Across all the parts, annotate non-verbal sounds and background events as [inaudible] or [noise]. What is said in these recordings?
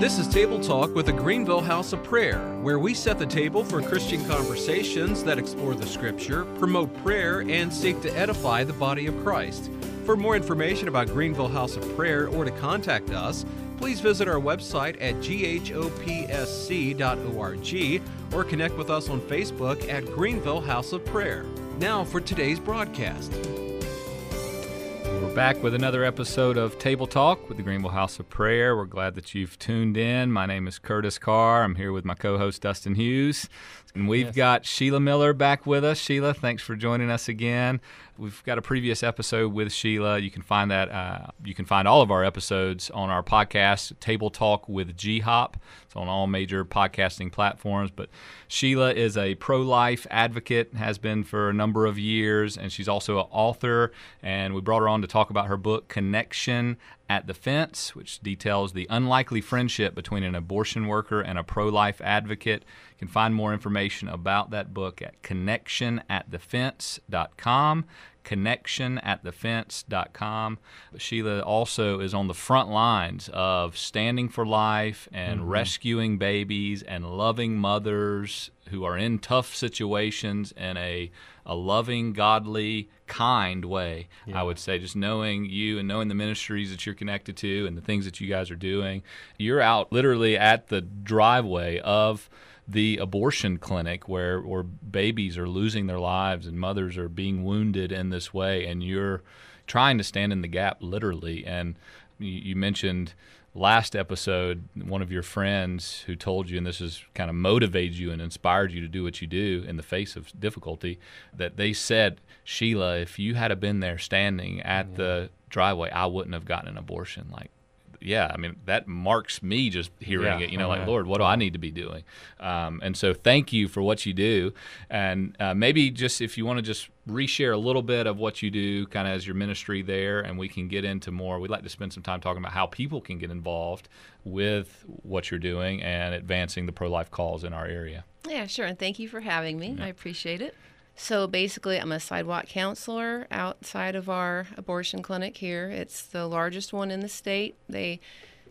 This is Table Talk with the Greenville House of Prayer, where we set the table for Christian conversations that explore the Scripture, promote prayer, and seek to edify the body of Christ. For more information about Greenville House of Prayer or to contact us, please visit our website at ghopsc.org or connect with us on Facebook at Greenville House of Prayer. Now for today's broadcast. Back with another episode of Table Talk with the Greenville House of Prayer. We're glad that you've tuned in. My name is Curtis Carr. I'm here with my co host, Dustin Hughes. And we've yes. got Sheila Miller back with us. Sheila, thanks for joining us again. We've got a previous episode with Sheila. You can find that. Uh, you can find all of our episodes on our podcast, Table Talk with G Hop. It's on all major podcasting platforms. But Sheila is a pro-life advocate, has been for a number of years, and she's also an author. And we brought her on to talk about her book, Connection at the Fence, which details the unlikely friendship between an abortion worker and a pro-life advocate. You can find more information about that book at connectionatthefence.com connectionatthefence.com. Sheila also is on the front lines of standing for life and mm-hmm. rescuing babies and loving mothers who are in tough situations in a, a loving, godly, kind way. Yeah. I would say, just knowing you and knowing the ministries that you're connected to and the things that you guys are doing. You're out literally at the driveway of the abortion clinic where where babies are losing their lives and mothers are being wounded in this way and you're trying to stand in the gap literally and you, you mentioned last episode one of your friends who told you and this has kind of motivated you and inspired you to do what you do in the face of difficulty that they said Sheila if you had been there standing at yeah. the driveway I wouldn't have gotten an abortion like yeah, I mean that marks me just hearing yeah. it. You know, oh, like yeah. Lord, what do I need to be doing? Um, and so, thank you for what you do. And uh, maybe just if you want to just reshare a little bit of what you do, kind of as your ministry there, and we can get into more. We'd like to spend some time talking about how people can get involved with what you're doing and advancing the pro-life cause in our area. Yeah, sure. And thank you for having me. Yeah. I appreciate it. So basically, I'm a sidewalk counselor outside of our abortion clinic here. It's the largest one in the state. They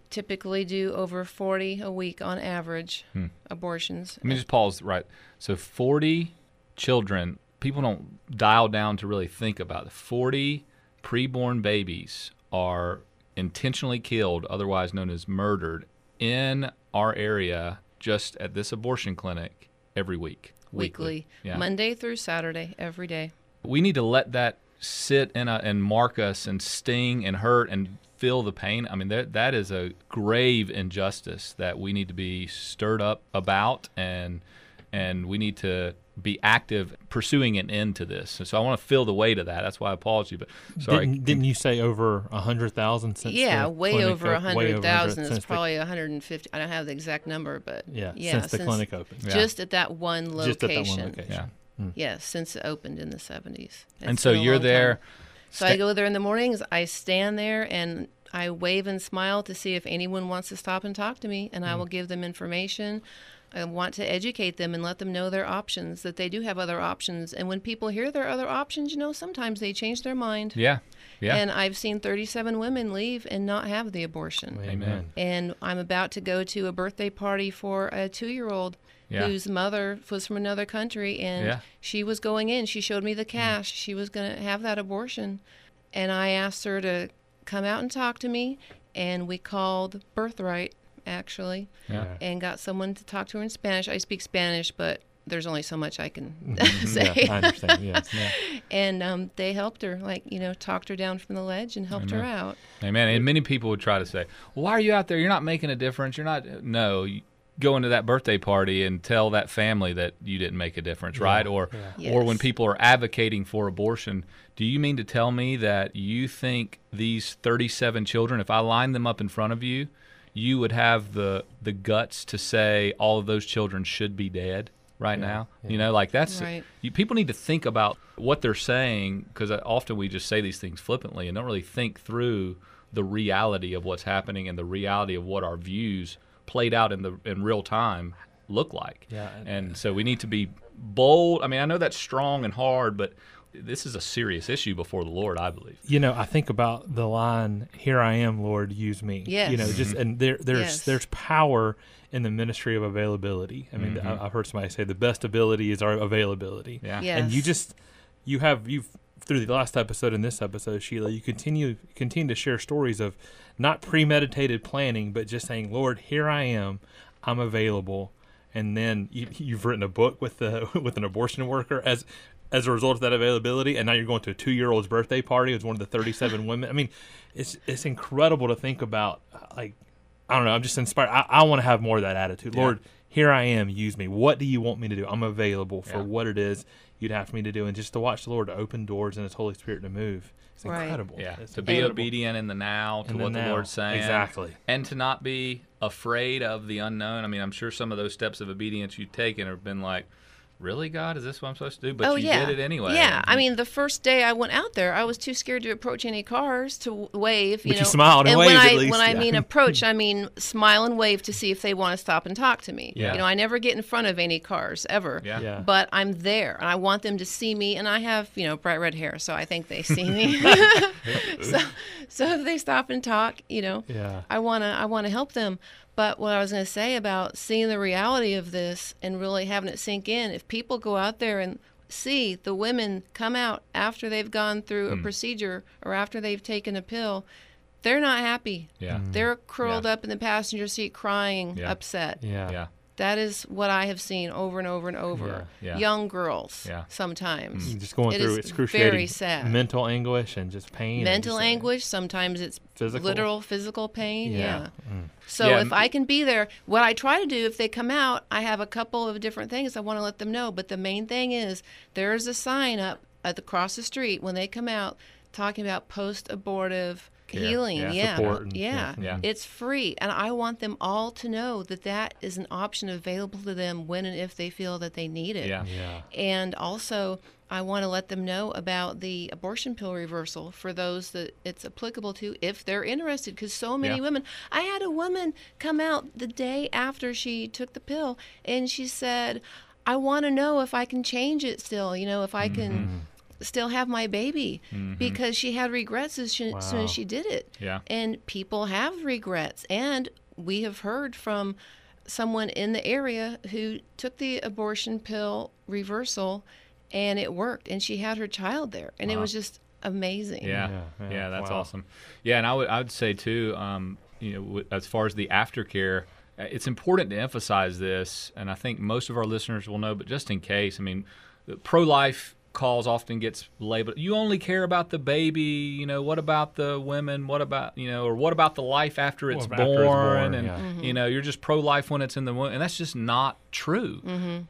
typically do over 40 a week on average hmm. abortions. Let me just pause right. So 40 children, people don't dial down to really think about it. 40 preborn babies are intentionally killed, otherwise known as murdered, in our area just at this abortion clinic every week weekly, yeah. Monday through Saturday, every day. We need to let that sit in a, and mark us and sting and hurt and feel the pain. I mean, that that is a grave injustice that we need to be stirred up about, and and we need to be active pursuing an end to this. And so I want to feel the weight of that. That's why I apologize you. But sorry, didn't, didn't you say over a hundred thousand since? Yeah, way over a hundred thousand. It's probably a hundred and fifty. I don't have the exact number, but yeah, yeah since, since the clinic opened, just at that one location. Just at that one location. Yeah. Mm. Yes, since it opened in the seventies. And so you're there. Time. So I go there in the mornings. I stand there and I wave and smile to see if anyone wants to stop and talk to me, and mm. I will give them information. I want to educate them and let them know their options, that they do have other options. And when people hear their other options, you know, sometimes they change their mind. Yeah. Yeah. And I've seen 37 women leave and not have the abortion. Amen. And I'm about to go to a birthday party for a two year old yeah. whose mother was from another country and yeah. she was going in. She showed me the mm. cash. Mm. She was going to have that abortion. And I asked her to come out and talk to me. And we called Birthright actually, yeah. and got someone to talk to her in Spanish. I speak Spanish, but there's only so much I can mm-hmm. say. [laughs] Yeah, I understand. Yes. Yeah. [laughs] and um, they helped her, like you know, talked her down from the ledge and helped Amen. her out. Amen. And many people would try to say, "Well, why are you out there? You're not making a difference. You're not." No. You, go into that birthday party and tell that family that you didn't make a difference, yeah, right? Or yeah. yes. or when people are advocating for abortion, do you mean to tell me that you think these 37 children if I line them up in front of you, you would have the the guts to say all of those children should be dead right yeah, now. Yeah. You know, like that's right. you, people need to think about what they're saying because uh, often we just say these things flippantly and don't really think through the reality of what's happening and the reality of what our views played out in the in real time look like. Yeah, and so we need to be bold. I mean, I know that's strong and hard, but this is a serious issue before the Lord, I believe. You know, I think about the line, "Here I am, Lord, use me." Yes. You know, just Mm-hmm. and there there's Yes. there's power in the ministry of availability. I mean, Mm-hmm. I, I've heard somebody say the best ability is our availability. Yeah. Yes. And you just you have you've through the last episode and this episode, Sheila, you continue continue to share stories of not premeditated planning, but just saying, "Lord, here I am. I'm available." And then you, you've written a book with the [laughs] with an abortion worker as as a result of that availability, and now you're going to a two year old's birthday party with one of the 37 [laughs] women. I mean, it's it's incredible to think about. Like, I don't know. I'm just inspired. I, I want to have more of that attitude. Yeah. Lord, here I am. Use me. What do you want me to do? I'm available for Yeah. what it is you'd have for me to do, and just to watch the Lord open doors and His Holy Spirit to move. It's Right. incredible. Yeah, It's to be obedient in the now to In what the now. Lord's saying. Exactly. And to not be afraid of the unknown. I mean, I'm sure some of those steps of obedience you've taken have been like, really, God, is this what I'm supposed to do? But oh you yeah, did it anyway. Yeah, I mean, the first day I went out there, I was too scared to approach any cars to wave. You But you know, smiled and when waved I at least, when I yeah. mean approach, [laughs] I mean smile and wave to see if they want to stop and talk to me. Yeah. You know, I never get in front of any cars ever. Yeah. Yeah. But I'm there, and I want them to see me, and I have you know bright red hair, so I think they see me. [laughs] [laughs] so, so if they stop and talk, you know, Yeah. I wanna I wanna help them. But what I was gonna say about seeing the reality of this and really having it sink in, if people go out there and see the women come out after they've gone through Hmm. a procedure or after they've taken a pill, they're not happy. yeah. They're curled Yeah. up in the passenger seat crying, Yeah. upset. Yeah. Yeah. That is what I have seen over and over and over. Yeah. Yeah. Young girls Yeah. sometimes. Just going It through is excruciating very sad. mental anguish and just pain. Mental just, uh, anguish, sometimes it's Physical? literal physical pain. Yeah. Yeah. Mm. So Yeah, if m- I can be there, what I try to do if they come out, I have a couple of different things I want to let them know. But the main thing is there is a sign up at the across the street when they come out talking about post abortive Care. healing. Yeah. Yeah. Support and- yeah. yeah. Yeah. It's free. And I want them all to know that that is an option available to them when and if they feel that they need it. Yeah. Yeah. And also, I want to let them know about the abortion pill reversal for those that it's applicable to if they're interested. Because so many Yeah. women, I had a woman come out the day after she took the pill and she said, I want to know if I can change it still, you know, if I can Mm-hmm. Still have my baby because she had regrets as, she, as soon as she did it. Yeah. And people have regrets. And we have heard from someone in the area who took the abortion pill reversal and it worked. And she had her child there. And it was just amazing. Yeah, Yeah, yeah, yeah. that's Wow. awesome. Yeah, and I would I would say too, um, you know, w- as far as the aftercare, uh, it's important to emphasize this, and I think most of our listeners will know, but just in case, I mean, pro life cause often gets labeled you only care about the baby you know what about the women? What about you know or what about the life after it's, Well, born, after it's born, and yeah. Mm-hmm. you know you're just pro life when it's in the womb and that's just not true.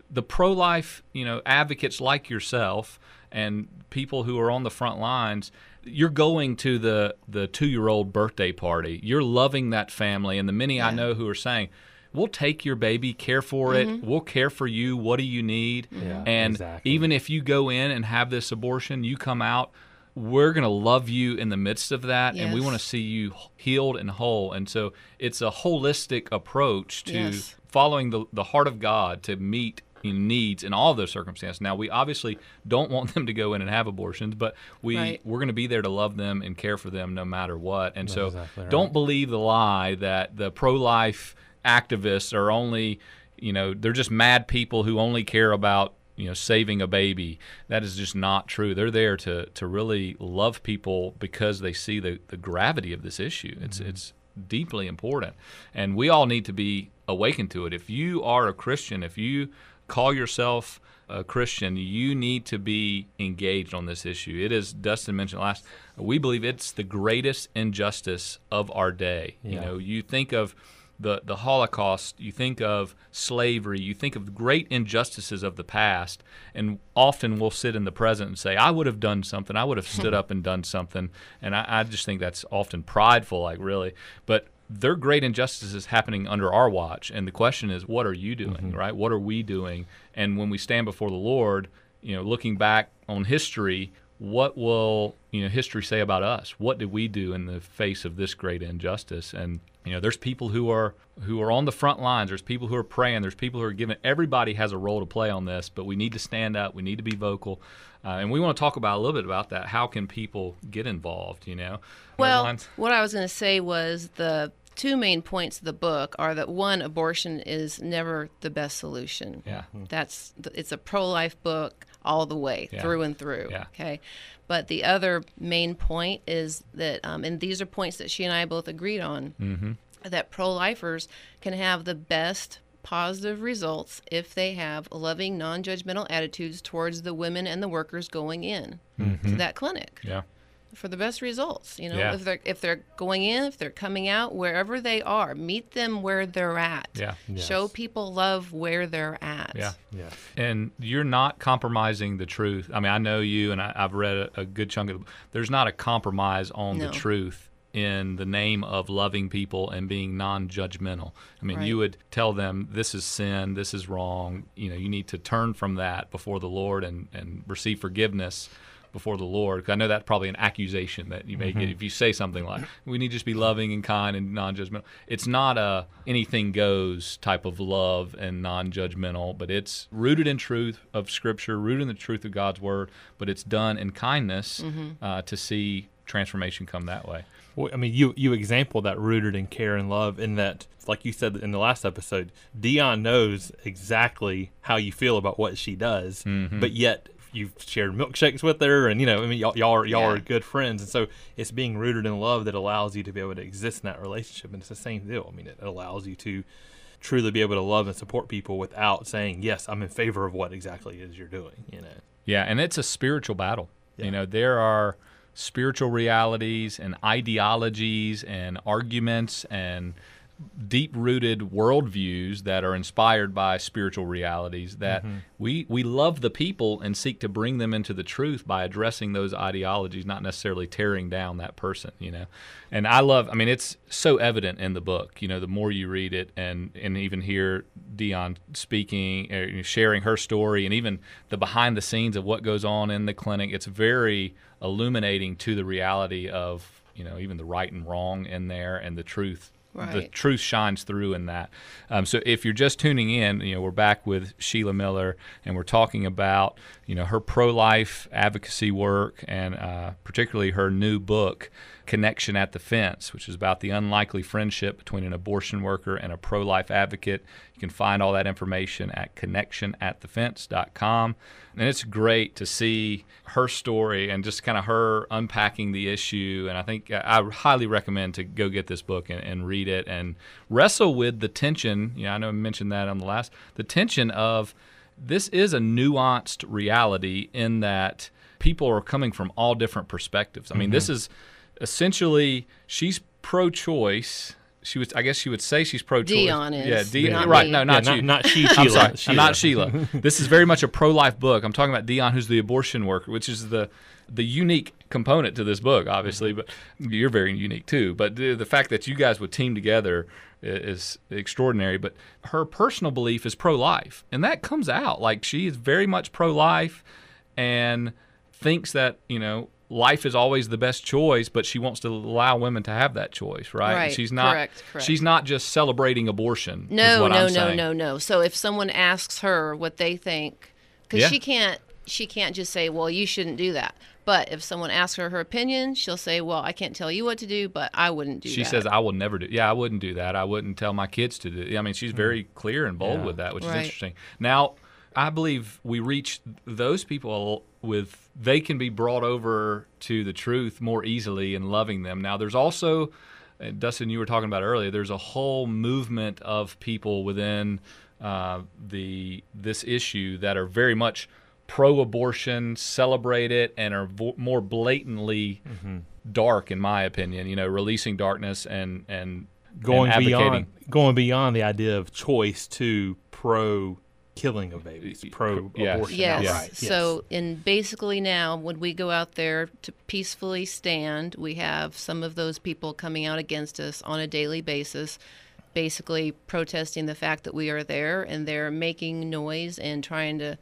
The pro life you know advocates like yourself and people who are on the front lines you're going to the the 2-year-old birthday party. You're loving that family and the many I know who are saying we'll take your baby care for it mm-hmm. we'll care for you what do you need Yeah, and exactly. even if you go in and have this abortion you come out we're going to love you in the midst of that and we want to see you healed and whole and so it's a holistic approach to Yes. following the, the heart of god to meet needs in all those circumstances now we obviously don't want [laughs] them to go in and have abortions but we Right. we're going to be there to love them and care for them no matter what and so exactly right. don't believe the lie that the pro-life activists are only you know they're just mad people who only care about you know saving a baby that is just not true they're there to to really love people because they see the the gravity of this issue it's mm-hmm. it's deeply important and we all need to be awakened to it if you are a christian if you call yourself a Christian, you need to be engaged on this issue. It is Dustin mentioned last. We believe it's the greatest injustice of our day. You know, you think of the the Holocaust, you think of slavery, you think of great injustices of the past, and often we'll sit in the present and say, "I would have done something. I would have stood [laughs] up and done something." And I, I just think that's often prideful, like really, but. There are great injustices happening under our watch, and the question is, what are you doing, mm-hmm. right? What are we doing? And when we stand before the Lord, you know, looking back on history, what will you know history say about us? What did we do in the face of this great injustice? And you know, there's people who are who are on the front lines. There's people who are praying. There's people who are giving. Everybody has a role to play on this, but we need to stand up. We need to be vocal, uh, and we want to talk about a little bit about that. How can people get involved? You know. Well, what I was going to say was the two main points of the book are that one, abortion is never the best solution. Yeah. That's it's a pro-life book all the way yeah. through and through. Yeah. Okay. But the other main point is that, um, and these are points that she and I both agreed on, mm-hmm. that pro lifers can have the best positive results if they have loving, non judgmental attitudes towards the women and the workers going in mm-hmm. to that clinic. Yeah for the best results. You know, yeah. if they're if they're going in, if they're coming out, wherever they are, meet them where they're at. Yeah. Yes. Show people love where they're at. Yeah. Yeah. And you're not compromising the truth. I mean, I know you, and I, have read a, a, good chunk of. The, there's not a compromise on no. the truth in the name of loving people and being non-judgmental. I mean, right. you would tell them this is sin, this is wrong. You know, you need to turn from that before the Lord and and receive forgiveness before the Lord. Because I know that's probably an accusation that you may mm-hmm. get if you say something like, "We need to just be loving and kind and non-judgmental." It's not a anything goes type of love and non-judgmental, but it's rooted in truth of Scripture, rooted in the truth of God's Word, but it's done in kindness mm-hmm. uh, to see transformation come that way. Well, I mean, you you example that rooted in care and love, in that, like you said in the last episode, Dion knows exactly how you feel about what she does, mm-hmm. but yet you've shared milkshakes with her, and you know, I mean, y'all, y'all are y'all Yeah. are good friends, and so it's being rooted in love that allows you to be able to exist in that relationship, and it's the same deal. I mean, it allows you to truly be able to love and support people without saying, "Yes, I'm in favor of what exactly it is you're doing." You know, Yeah, and it's a spiritual battle. Yeah. You know, there are spiritual realities and ideologies and arguments and deep rooted worldviews that are inspired by spiritual realities that Mm-hmm. we, we love the people and seek to bring them into the truth by addressing those ideologies, not necessarily tearing down that person, you know. And I love I mean it's so evident in the book, you know, the more you read it and, and even hear Dion speaking or sharing her story and even the behind the scenes of what goes on in the clinic, it's very illuminating to the reality of, you know, even the right and wrong in there and the truth the truth shines through in that. Um, so if you're just tuning in, you know we're back with Sheila Miller, and we're talking about you know her pro-life advocacy work, and uh, particularly her new book, Connection at the Fence, which is about the unlikely friendship between an abortion worker and a pro-life advocate. You can find all that information at connectionatthefence.com. And it's great to see her story and just kind of her unpacking the issue. And I think uh, I highly recommend to go get this book and, and read it and wrestle with the tension. You know, I know I mentioned that on the last, the tension of this is a nuanced reality in that people are coming from all different perspectives. I mean, this mm-hmm. is essentially she's pro-choice. She was, I guess, she would say she's pro-choice. Dion is, yeah, Dion. not right? me. No, not Yeah, you. not, not [laughs] she, I'm Sheila. sorry, Sheila. I'm not Sheila. this is very much a pro-life book. I'm talking about Dion, who's the abortion worker, which is the the unique component to this book, obviously. Mm-hmm. But you're very unique too. But the, the fact that you guys would team together is extraordinary. But her personal belief is pro-life, and that comes out like she is very much pro-life, and thinks that you know life is always the best choice, but she wants to allow women to have that choice, right? Right, She's not. correct, correct. She's not just celebrating abortion. is No, what no, no, no, no. So if someone asks her what they think, because Yeah. she can't, she can't just say, "Well, you shouldn't do that." But if someone asks her her opinion, she'll say, "Well, I can't tell you what to do, but I wouldn't do that. She that." says, "I will never do." Yeah, I wouldn't do that. I wouldn't tell my kids to do. I mean, she's hmm. very clear and bold Yeah. with that, which Right. is interesting. Now, I believe we reach those people with they can be brought over to the truth more easily in loving them. Now, there's also, and Dustin, you were talking about earlier. There's a whole movement of people within uh, the this issue that are very much pro-abortion, celebrate it, and are vo- more blatantly dark, in my opinion. You know, releasing darkness and and going and beyond going beyond the idea of choice to pro killing of babies, pro Yes. abortion Yes. outright. So, in basically now, when we go out there to peacefully stand, we have some of those people coming out against us on a daily basis, basically protesting the fact that we are there, and they're making noise and trying to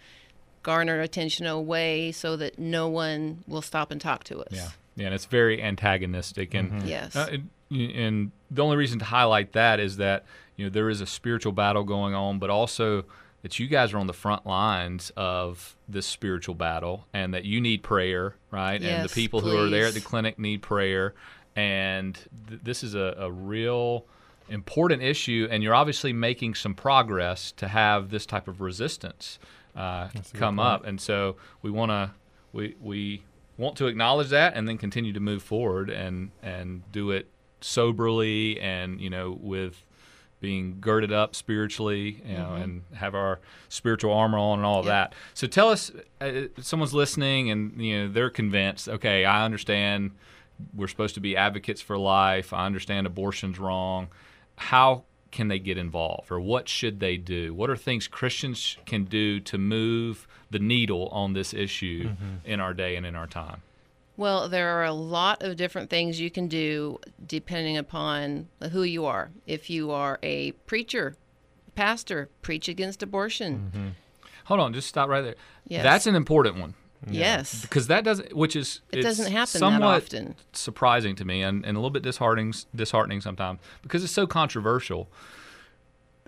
garner attention away so that no one will stop and talk to us. Yeah, yeah, and it's very antagonistic, and mm-hmm. yes, uh, and the only reason to highlight that is that you know there is a spiritual battle going on, but also that you guys are on the front lines of this spiritual battle, and that you need prayer, right? Yes, and the people please. who are there at the clinic need prayer, and th- this is a, a real important issue, and you're obviously making some progress to have this type of resistance uh, come up, and so we want to we we want to acknowledge that, and then continue to move forward and and do it soberly and you know with being girded up spiritually, you know, mm-hmm. and have our spiritual armor on and all of that. So tell us, uh, someone's listening and you know they're convinced. Okay, I understand. We're supposed to be advocates for life. I understand abortion's wrong. How can they get involved, or what should they do? What are things Christians can do to move the needle on this issue mm-hmm. in our day and in our time? Well, there are a lot of different things you can do depending upon who you are. If you are a preacher, pastor, preach against abortion. Mm-hmm. Hold on, just stop right there. Yes. That's an important one. Yes. Because that doesn't, which is it doesn't happen somewhat that often. surprising to me and, and a little bit disheartening, disheartening sometimes because it's so controversial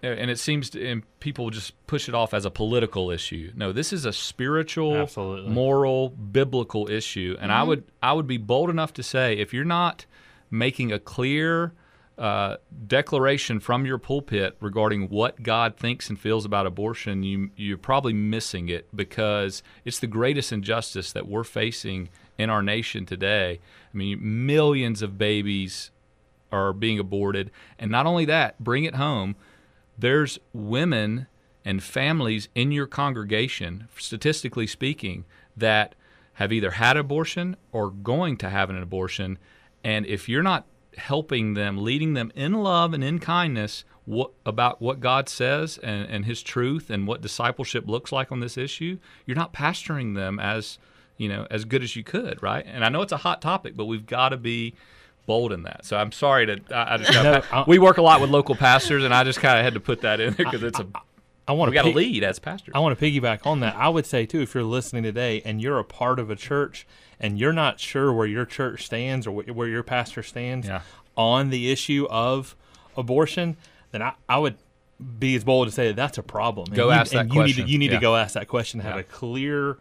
and it seems to, and people just push it off as a political issue. No, this is a spiritual, Absolutely. moral, biblical issue, and mm-hmm. I would I would be bold enough to say if you're not making a clear uh, declaration from your pulpit regarding what God thinks and feels about abortion, you you're probably missing it because it's the greatest injustice that we're facing in our nation today. I mean, millions of babies are being aborted, and not only that, bring it home there's women and families in your congregation, statistically speaking, that have either had abortion or going to have an abortion. And if you're not helping them, leading them in love and in kindness what, about what God says and, and His truth and what discipleship looks like on this issue, you're not pastoring them as you know as good as you could, right? And I know it's a hot topic, but we've got to be bold in that. So I'm sorry to. I, I just no, we work a lot with local pastors, and I just kind of had to put that in there because it's a. I want to. We got to lead as pastors. I want to piggyback on that. I would say too, if you're listening today and you're a part of a church and you're not sure where your church stands or where your pastor stands yeah. on the issue of abortion, then I, I would be as bold to say that that's a problem. Go and ask you, that you question. Need to, you need yeah. to go ask that question. And have yeah. a clear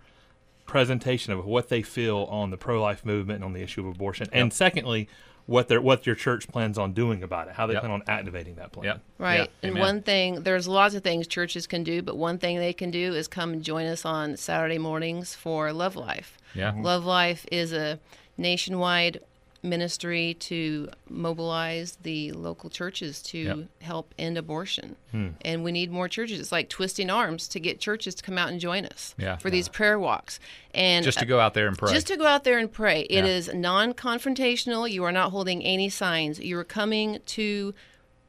presentation of what they feel on the pro-life movement and on the issue of abortion. Yep. And secondly, what their what your church plans on doing about it, how they yep. plan on activating that plan. Yep. Right. Yep. And Amen. one thing, there's lots of things churches can do, but one thing they can do is come and join us on Saturday mornings for Love Life. Yeah. Love Life is a nationwide ministry to mobilize the local churches to yep. help end abortion. Hmm. And we need more churches. It's like twisting arms to get churches to come out and join us yeah. for these prayer walks. And just to go out there and pray. Just to go out there and pray. It yeah. is non-confrontational. You are not holding any signs. You are coming to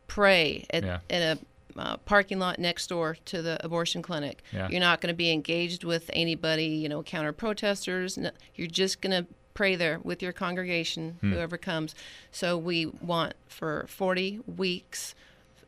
pray at, yeah. at a uh, parking lot next door to the abortion clinic. Yeah. You're not going to be engaged with anybody, you know, counter protesters. No, you're just going to pray there with your congregation, hmm. whoever comes. So we want for 40 weeks,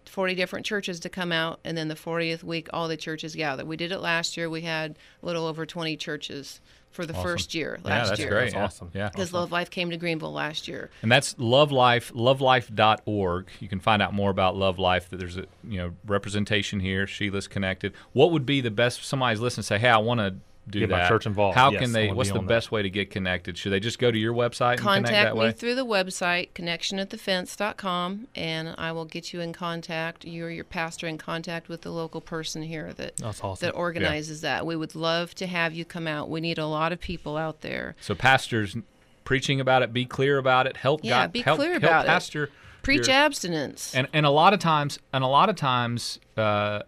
40 different churches to come out, and then the 40th week, all the churches gather. We did it last year. We had a little over 20 churches for the awesome. first year last yeah, that's year. Great. That's awesome. Yeah. Because awesome. Love Life came to Greenville last year. And that's Love Life, lovelife.org. You can find out more about Love Life. That there's a you know representation here. Sheila's connected. What would be the best? Somebody's listening. Say, hey, I want to do get that. my church involved. How yes, can they? What's the best that. way to get connected? Should they just go to your website and contact connect that me way? through the website connectionatthefence.com, and I will get you in contact. You or your pastor in contact with the local person here that That's awesome. that organizes yeah. that. We would love to have you come out. We need a lot of people out there. So pastors preaching about it, be clear about it, help yeah, God, be help, clear help about pastor. it. Preach your, abstinence. And and a lot of times, and a lot of times, uh,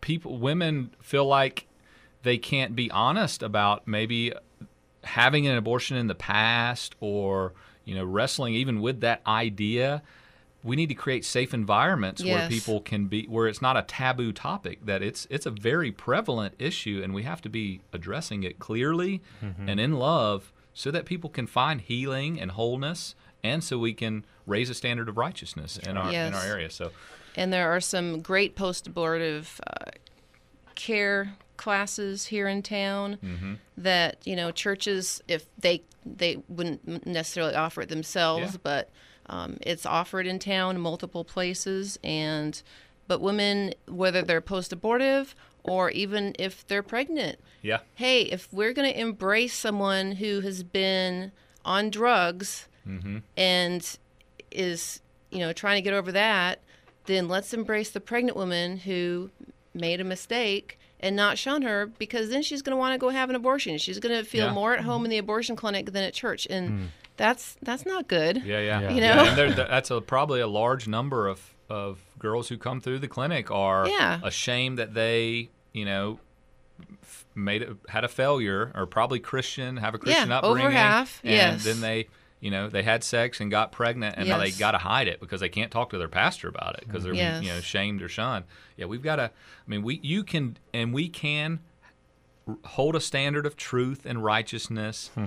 people, women feel like they can't be honest about maybe having an abortion in the past or you know wrestling even with that idea we need to create safe environments yes. where people can be where it's not a taboo topic that it's it's a very prevalent issue and we have to be addressing it clearly mm-hmm. and in love so that people can find healing and wholeness and so we can raise a standard of righteousness in our yes. in our area so and there are some great post abortive uh, care classes here in town mm-hmm. that you know churches if they they wouldn't necessarily offer it themselves yeah. but um, it's offered in town multiple places and but women whether they're post-abortive or even if they're pregnant yeah hey if we're going to embrace someone who has been on drugs mm-hmm. and is you know trying to get over that then let's embrace the pregnant woman who made a mistake and not shun her because then she's going to want to go have an abortion. She's going to feel yeah. more at home in the abortion clinic than at church, and mm. that's that's not good. Yeah, yeah, yeah. you know, yeah, there, that's a, probably a large number of of girls who come through the clinic are yeah. ashamed that they, you know, made it, had a failure or probably Christian, have a Christian yeah, upbringing, over half, and yes. then they you know they had sex and got pregnant and yes. now they got to hide it because they can't talk to their pastor about it because they're yes. you know shamed or shunned yeah we've got to i mean we you can and we can hold a standard of truth and righteousness hmm.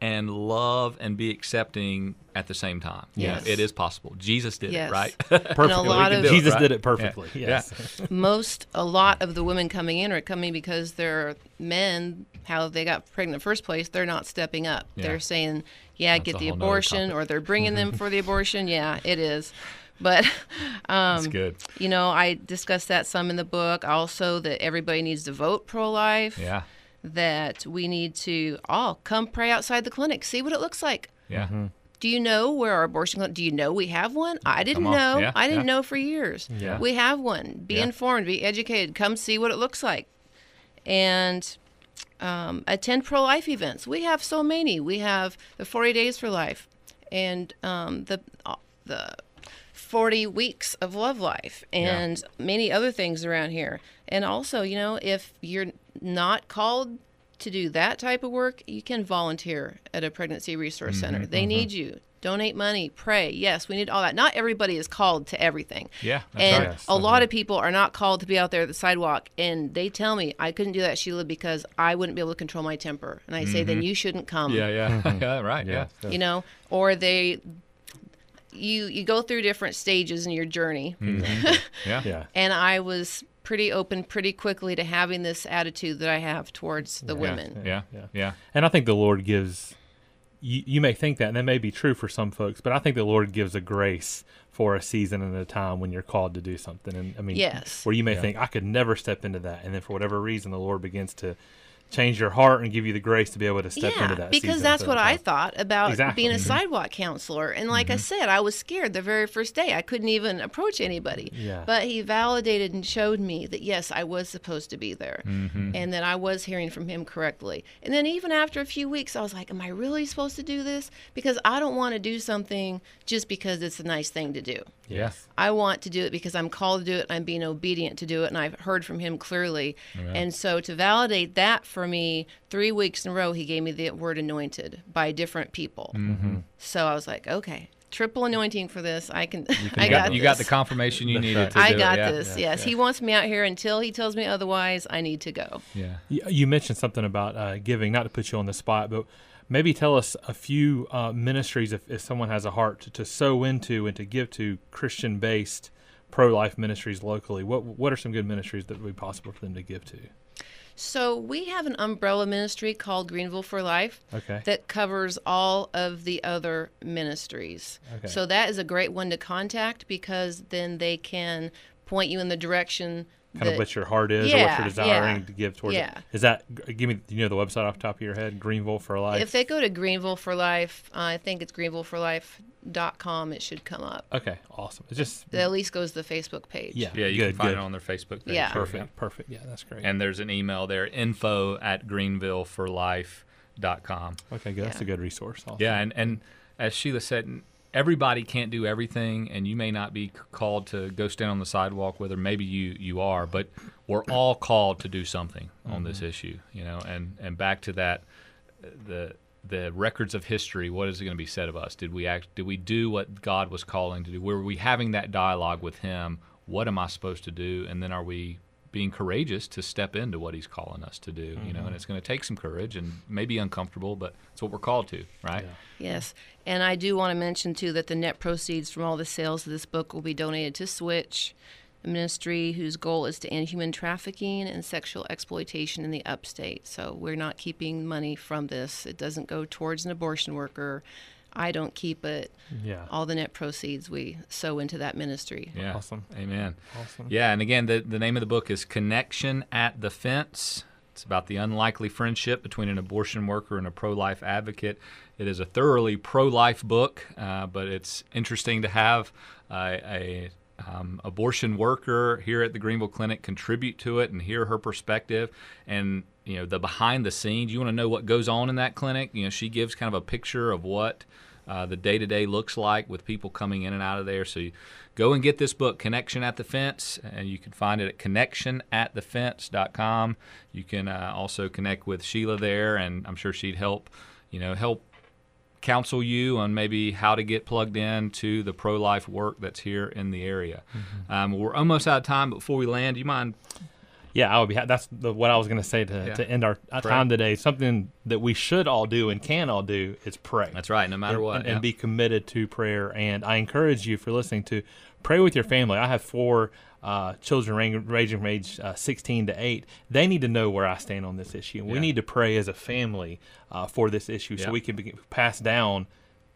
And love and be accepting at the same time. Yes. it is possible. Jesus did yes. [laughs] it, right? perfectly. Of, Jesus right? did it perfectly. Yeah. Yes. Yeah. [laughs] Most, a lot of the women coming in are coming because their men, how they got pregnant in the first place, they're not stepping up. Yeah. They're saying, yeah, That's get the abortion, or they're bringing them for the [laughs] abortion. Yeah, it is. But um, That's good. You know, I discussed that some in the book. Also, that everybody needs to vote pro-life. Yeah. That we need to all come pray outside the clinic, see what it looks like. Yeah. Mm-hmm. Do you know where our abortion clinic? Do you know we have one? I didn't know. Yeah, I didn't yeah. know for years. Yeah. We have one. Be yeah. informed. Be educated. Come see what it looks like, and um, attend pro life events. We have so many. We have the 40 Days for Life, and um, the uh, the 40 weeks of love life and yeah. many other things around here. And also, you know, if you're not called to do that type of work, you can volunteer at a pregnancy resource mm-hmm, center. They mm-hmm. need you donate money, pray. Yes, we need all that. Not everybody is called to everything. Yeah, and right. a lot of people are not called to be out there at the sidewalk. And they tell me I couldn't do that, Sheila, because I wouldn't be able to control my temper. And I mm-hmm. say, then mm-hmm. you shouldn't come. Yeah, yeah, mm-hmm. [laughs] [laughs] yeah, right. Yeah. yeah, you know, or they. You you go through different stages in your journey. Mm-hmm. [laughs] yeah, yeah. And I was pretty open pretty quickly to having this attitude that I have towards the yeah. women. Yeah, yeah, yeah. And I think the Lord gives you, you may think that, and that may be true for some folks, but I think the Lord gives a grace for a season and a time when you're called to do something. And I mean, yes. where you may yeah. think, I could never step into that. And then for whatever reason, the Lord begins to change your heart and give you the grace to be able to step yeah, into that. Because that's what I thought about exactly. being a mm-hmm. sidewalk counselor. And like mm-hmm. I said, I was scared the very first day. I couldn't even approach anybody. Yeah. But he validated and showed me that yes, I was supposed to be there, mm-hmm. and that I was hearing from him correctly. And then even after a few weeks, I was like, "Am I really supposed to do this?" Because I don't want to do something just because it's a nice thing to do. Yes. I want to do it because I'm called to do it. I'm being obedient to do it, and I've heard from him clearly. And so to validate that for me, three weeks in a row, he gave me the word anointed by different people. Mm-hmm. So I was like, okay, triple anointing for this. I can. [laughs] can I you got. you got the confirmation you needed. I do got it. Yeah. this. Yeah. Yes, yeah. he wants me out here until he tells me otherwise. I need to go. Yeah. You mentioned something about uh, giving. Not to put you on the spot, but maybe tell us a few uh, ministries if, if someone has a heart to, to sow into and to give to Christian based pro life ministries locally. What what are some good ministries that would be possible for them to give to? So we have an umbrella ministry called Greenville for Life okay. that covers all of the other ministries. Okay. So that is a great one to contact because then they can point you in the direction kind of what your heart is yeah, or what you're desiring yeah, to give towards yeah. it. Is that give me you know the website off the top of your head? Greenville for Life. If they go to Greenville for Life, uh, I think it's greenvilleforlife.com. It should come up. Okay, awesome. It just it at least goes to the Facebook page. Yeah, yeah, you good, can find good. it on their Facebook page. Yeah, perfect, perfect. Yeah, that's great. And there's an email there, info at greenvilleforlife.com. Okay, good. That's a good resource. Also. Yeah, and and as Sheila said everybody can't do everything and you may not be called to go stand on the sidewalk whether maybe you you are but we're all called to do something on mm-hmm. this issue you know and and back to that the the records of history what is it going to be said of us? Did we act did we do what god was calling to do? Were we having that dialogue with him? What am i supposed to do? And then are we being courageous to step into what he's calling us to do, mm-hmm. you know, and mm-hmm. it's going to take some courage and maybe uncomfortable, but it's what we're called to, right? Yeah. Yes. And I do want to mention too that the net proceeds from all the sales of this book will be donated to Switch a ministry whose goal is to end human trafficking and sexual exploitation in the upstate. So we're not keeping money from this. It doesn't go towards an abortion worker. I don't keep it. Yeah. All the net proceeds we sow into that ministry. Yeah. Awesome. Amen. Awesome. Yeah, and again, the, the name of the book is Connection at the Fence. It's about the unlikely friendship between an abortion worker and a pro life advocate. It is a thoroughly pro life book, uh, but it's interesting to have uh, a um, abortion worker here at the Greenville Clinic contribute to it and hear her perspective and you know the behind the scenes. You want to know what goes on in that clinic. You know, she gives kind of a picture of what uh, the day to day looks like with people coming in and out of there. So go and get this book, Connection at the Fence, and you can find it at connectionatthefence.com. You can uh, also connect with Sheila there, and I'm sure she'd help. You know, help counsel you on maybe how to get plugged in to the pro life work that's here in the area. Mm-hmm. Um, we're almost out of time. But before we land, do you mind? Yeah, I would be. That's the, what I was going to say to, yeah. to end our pray. time today. Something that we should all do and can all do is pray. That's right, no matter and, what. And, yeah. and, be committed to prayer. And I encourage you, for listening, to pray with your family. I have four uh, children ranging from age uh, 16 to 8, they need to know where I stand on this issue. And yeah. we need to pray as a family uh, for this issue so we can be, pass down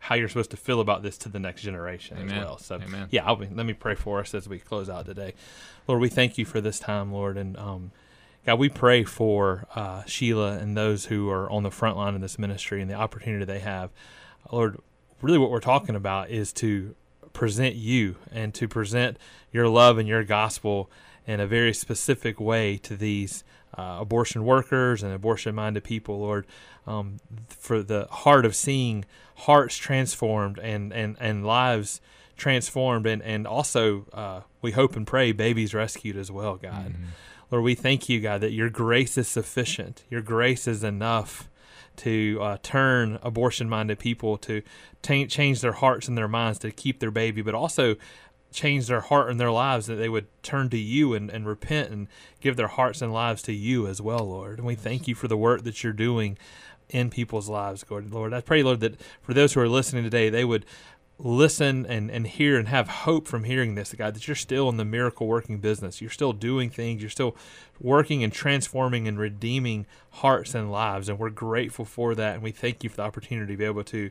how you're supposed to feel about this to the next generation Amen. as well. So, Amen. yeah, be, let me pray for us as we close out today. Lord, we thank you for this time, Lord. And um, God, we pray for uh, Sheila and those who are on the front line of this ministry and the opportunity they have. Lord, really what we're talking about is to present you and to present your love and your gospel in a very specific way to these uh, abortion workers and abortion minded people, Lord, um, for the heart of seeing hearts transformed and, and, and lives transformed, and, and also, uh, we hope and pray, babies rescued as well, God. Mm-hmm. Lord, we thank you, God, that your grace is sufficient. Your grace is enough to uh, turn abortion minded people to t- change their hearts and their minds to keep their baby, but also change their heart and their lives that they would turn to you and, and repent and give their hearts and lives to you as well, Lord. And we thank you for the work that you're doing in people's lives, Lord. Lord, I pray, Lord, that for those who are listening today, they would listen and, and hear and have hope from hearing this, God, that you're still in the miracle working business. You're still doing things. You're still working and transforming and redeeming hearts and lives. And we're grateful for that. And we thank you for the opportunity to be able to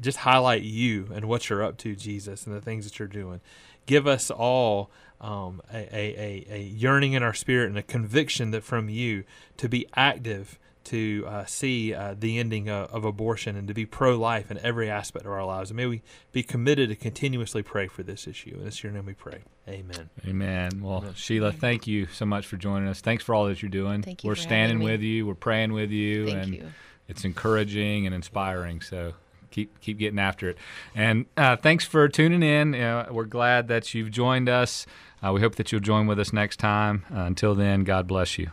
just highlight you and what you're up to, Jesus, and the things that you're doing. Give us all um, a, a, a, yearning in our spirit and a conviction that from you to be active to uh, see uh, the ending of, of, abortion and to be pro life in every aspect of our lives. And may we be committed to continuously pray for this issue. And it's your name we pray. Amen. Amen. Well, Amen. Sheila, thank you so much for joining us. Thanks for all that you're doing. Thank you We're standing with you, we're praying with you, thank and you. it's encouraging and inspiring. So keep keep getting after it. And uh, thanks for tuning in. We're glad that you've joined us. Uh, we hope that you'll join with us next time. Uh, until then, God bless you.